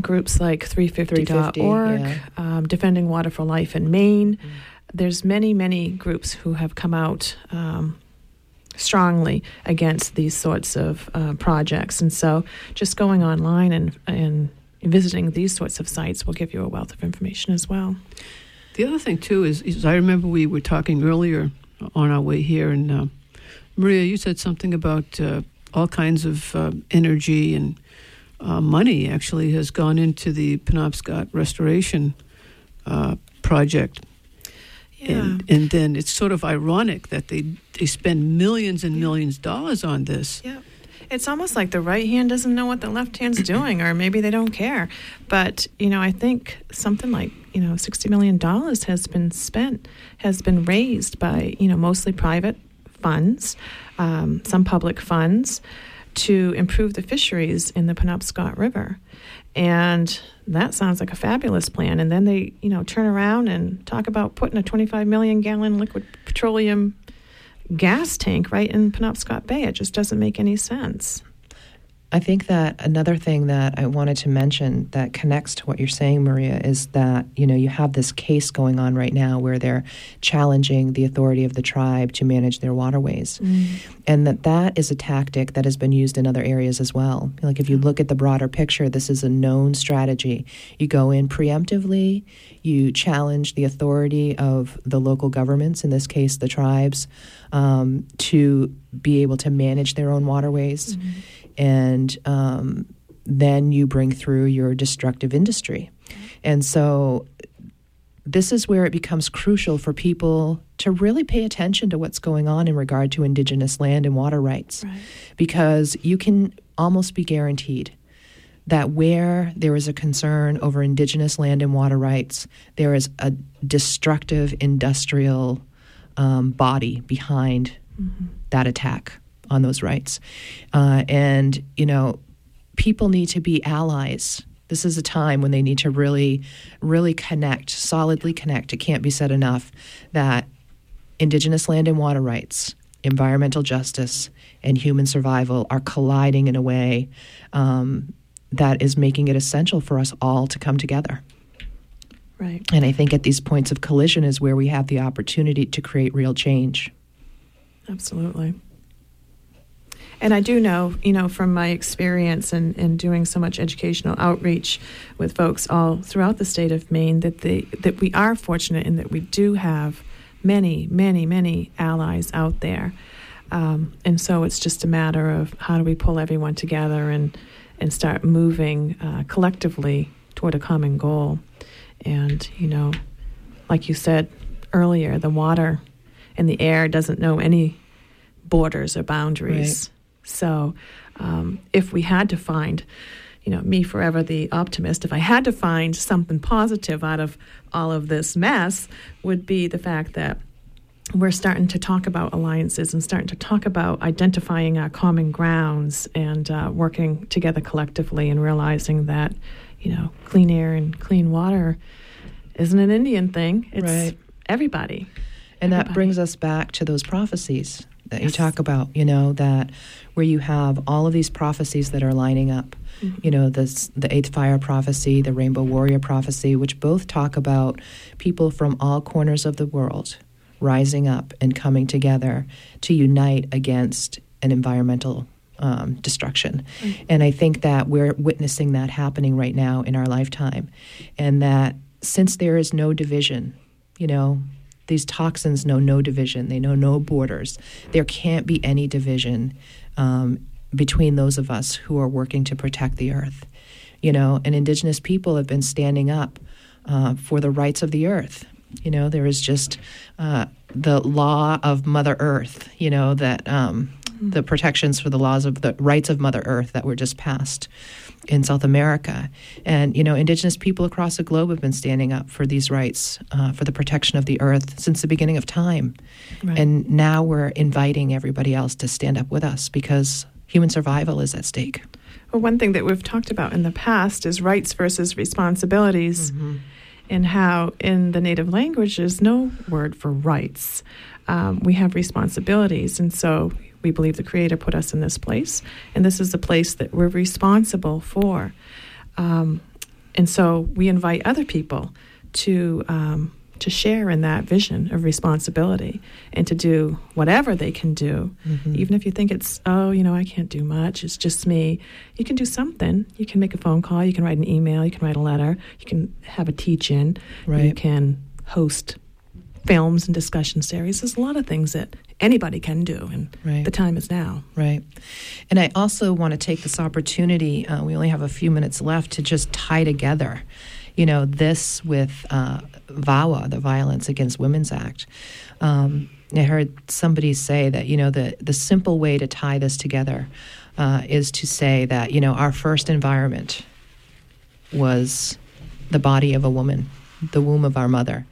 groups like 350.org, 350, yeah. um, Defending Water for Life in Maine. Mm there's many, many groups who have come out um, strongly against these sorts of uh, projects. And so just going online and, and visiting these sorts of sites will give you a wealth of information as well. The other thing, too, is, is I remember we were talking earlier on our way here, and uh, Maria, you said something about uh, all kinds of uh, energy and uh, money actually has gone into the Penobscot restoration uh, project. Yeah. And, and then it's sort of ironic that they, they spend millions and millions of dollars on this. Yeah. It's almost like the right hand doesn't know what the left hand's doing, or maybe they don't care. But, you know, I think something like, you know, $60 million has been spent, has been raised by, you know, mostly private funds, um, some public funds to improve the fisheries in the Penobscot River. And that sounds like a fabulous plan. And then they, you know, turn around and talk about putting a 25 million gallon liquid petroleum gas tank right in Penobscot Bay. It just doesn't make any sense. I think that another thing that I wanted to mention that connects to what you're saying, Maria, is that you know you have this case going on right now where they're challenging the authority of the tribe to manage their waterways, mm. and that that is a tactic that has been used in other areas as well. Like if you look at the broader picture, this is a known strategy. You go in preemptively, you challenge the authority of the local governments, in this case the tribes, um, to be able to manage their own waterways. Mm-hmm and um, then you bring through your destructive industry. And so this is where it becomes crucial for people to really pay attention to what's going on in regard to indigenous land and water rights right. because you can almost be guaranteed that where there is a concern over indigenous land and water rights, there is a destructive industrial um, body behind mm-hmm. that attack on those rights. Uh, and, you know, people need to be allies. This is a time when they need to really, really connect, solidly connect. It can't be said enough that Indigenous land and water rights, environmental justice, and human survival are colliding in a way um, that is making it essential for us all to come together. Right. And I think at these points of collision is where we have the opportunity to create real change. Absolutely. And I do know, you know, from my experience in, in doing so much educational outreach with folks all throughout the state of Maine, that they that we are fortunate in that we do have many, many, many allies out there. Um, and so it's just a matter of how do we pull everyone together and and start moving uh, collectively toward a common goal. And you know, like you said earlier, the water and the air doesn't know any borders or boundaries. Right. So, um, if we had to find, you know, me forever the optimist, if I had to find something positive out of all of this mess, would be the fact that we're starting to talk about alliances and starting to talk about identifying our common grounds and uh, working together collectively and realizing that, you know, clean air and clean water isn't an Indian thing. It's Right. everybody. And that brings us back to those prophecies that you talk about, you know, that where you have all of these prophecies that are lining up. You know, this, the eighth fire prophecy, the rainbow warrior prophecy, which both talk about people from all corners of the world rising up and coming together to unite against an environmental um, destruction. And I think that we're witnessing that happening right now in our lifetime. And that since there is no division, you know, these toxins know no division, they know no borders. There can't be any division um, between those of us who are working to protect the earth. You know, and indigenous people have been standing up uh, for the rights of the earth. You know, there is just uh, the law of Mother Earth, you know, that um, the protections for the laws of the rights of Mother Earth that were just passed in South America. And, you know, indigenous people across the globe have been standing up for these rights, uh, for the protection of the earth since the beginning of time. Right. And now we're inviting everybody else to stand up with us because human survival is at stake. Well, one thing that we've talked about in the past is rights versus responsibilities, and how in the native language there's no word for rights. Um, we have responsibilities, and so we believe the Creator put us in this place, and this is the place that we're responsible for. Um, and so we invite other people to um, to share in that vision of responsibility and to do whatever they can do, even if you think it's oh you know I can't do much, it's just me. You can do something. You can make a phone call. You can write an email. You can write a letter. You can have a teach-in. Right. You can host films and discussion series. There's a lot of things that anybody can do, and Right. the time is now. Right. And I also want to take this opportunity, uh, we only have a few minutes left, to just tie together, you know, this with uh, VAWA, the Violence Against Women's Act. Um, I heard somebody say that, you know, the, the simple way to tie this together uh, is to say that, you know, our first environment was the body of a woman, the womb of our mother.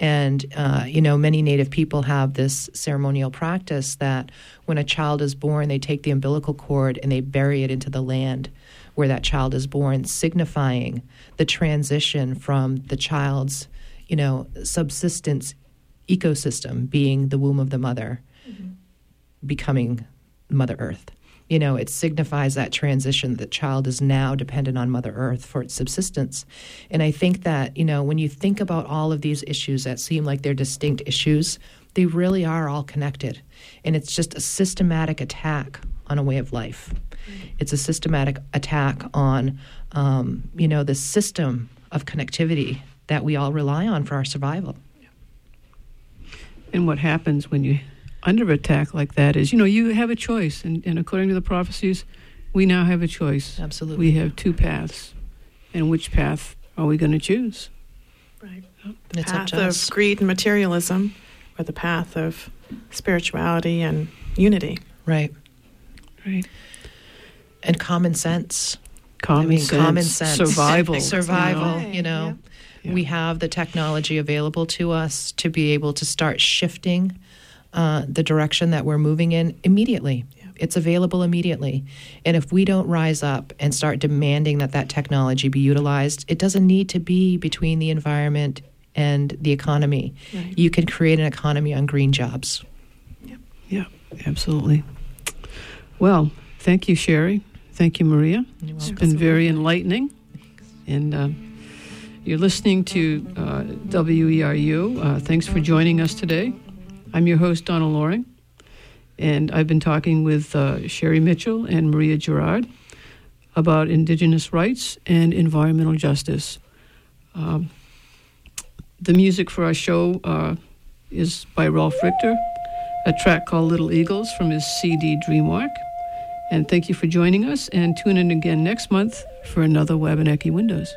And, uh, you know, many Native people have this ceremonial practice that when a child is born, they take the umbilical cord and they bury it into the land where that child is born, signifying the transition from the child's, you know, subsistence ecosystem, being the womb of the mother, becoming Mother Earth. You know, it signifies that transition. The child is now dependent on Mother Earth for its subsistence. And I think that, you know, when you think about all of these issues that seem like they're distinct issues, they really are all connected. And it's just a systematic attack on a way of life. It's a systematic attack on, um, you know, the system of connectivity that we all rely on for our survival. And what happens when you under attack like that is, you know, you have a choice, and, and according to the prophecies, we now have a choice. Absolutely. We have two paths, and which path are we going to choose? Right. It's up path to of greed and materialism, or the path of spirituality and unity. Right. Right. And common sense. Common I mean, sense, common sense. survival, you survival. know? You know, Yeah. we have the technology available to us to be able to start shifting uh, the direction that we're moving in immediately. It's available immediately, and if we don't rise up and start demanding that that technology be utilized, it doesn't need to be between the environment and the economy. Right. You can create an economy on green jobs. Yeah, absolutely. Well, thank you, Sherri. Thank you, Maria. It's been very enlightening. And uh, you're listening to uh, WERU. Uh, thanks for joining us today. I'm your host, Donna Loring. And I've been talking with uh, Sherri Mitchell and Maria Girouard about Indigenous rights and environmental justice. Um, the music for our show uh, is by Ralph Richter, a track called Little Eagles from his CD Dreamwalk. And thank you for joining us, and tune in again next month for another Wabanaki Windows.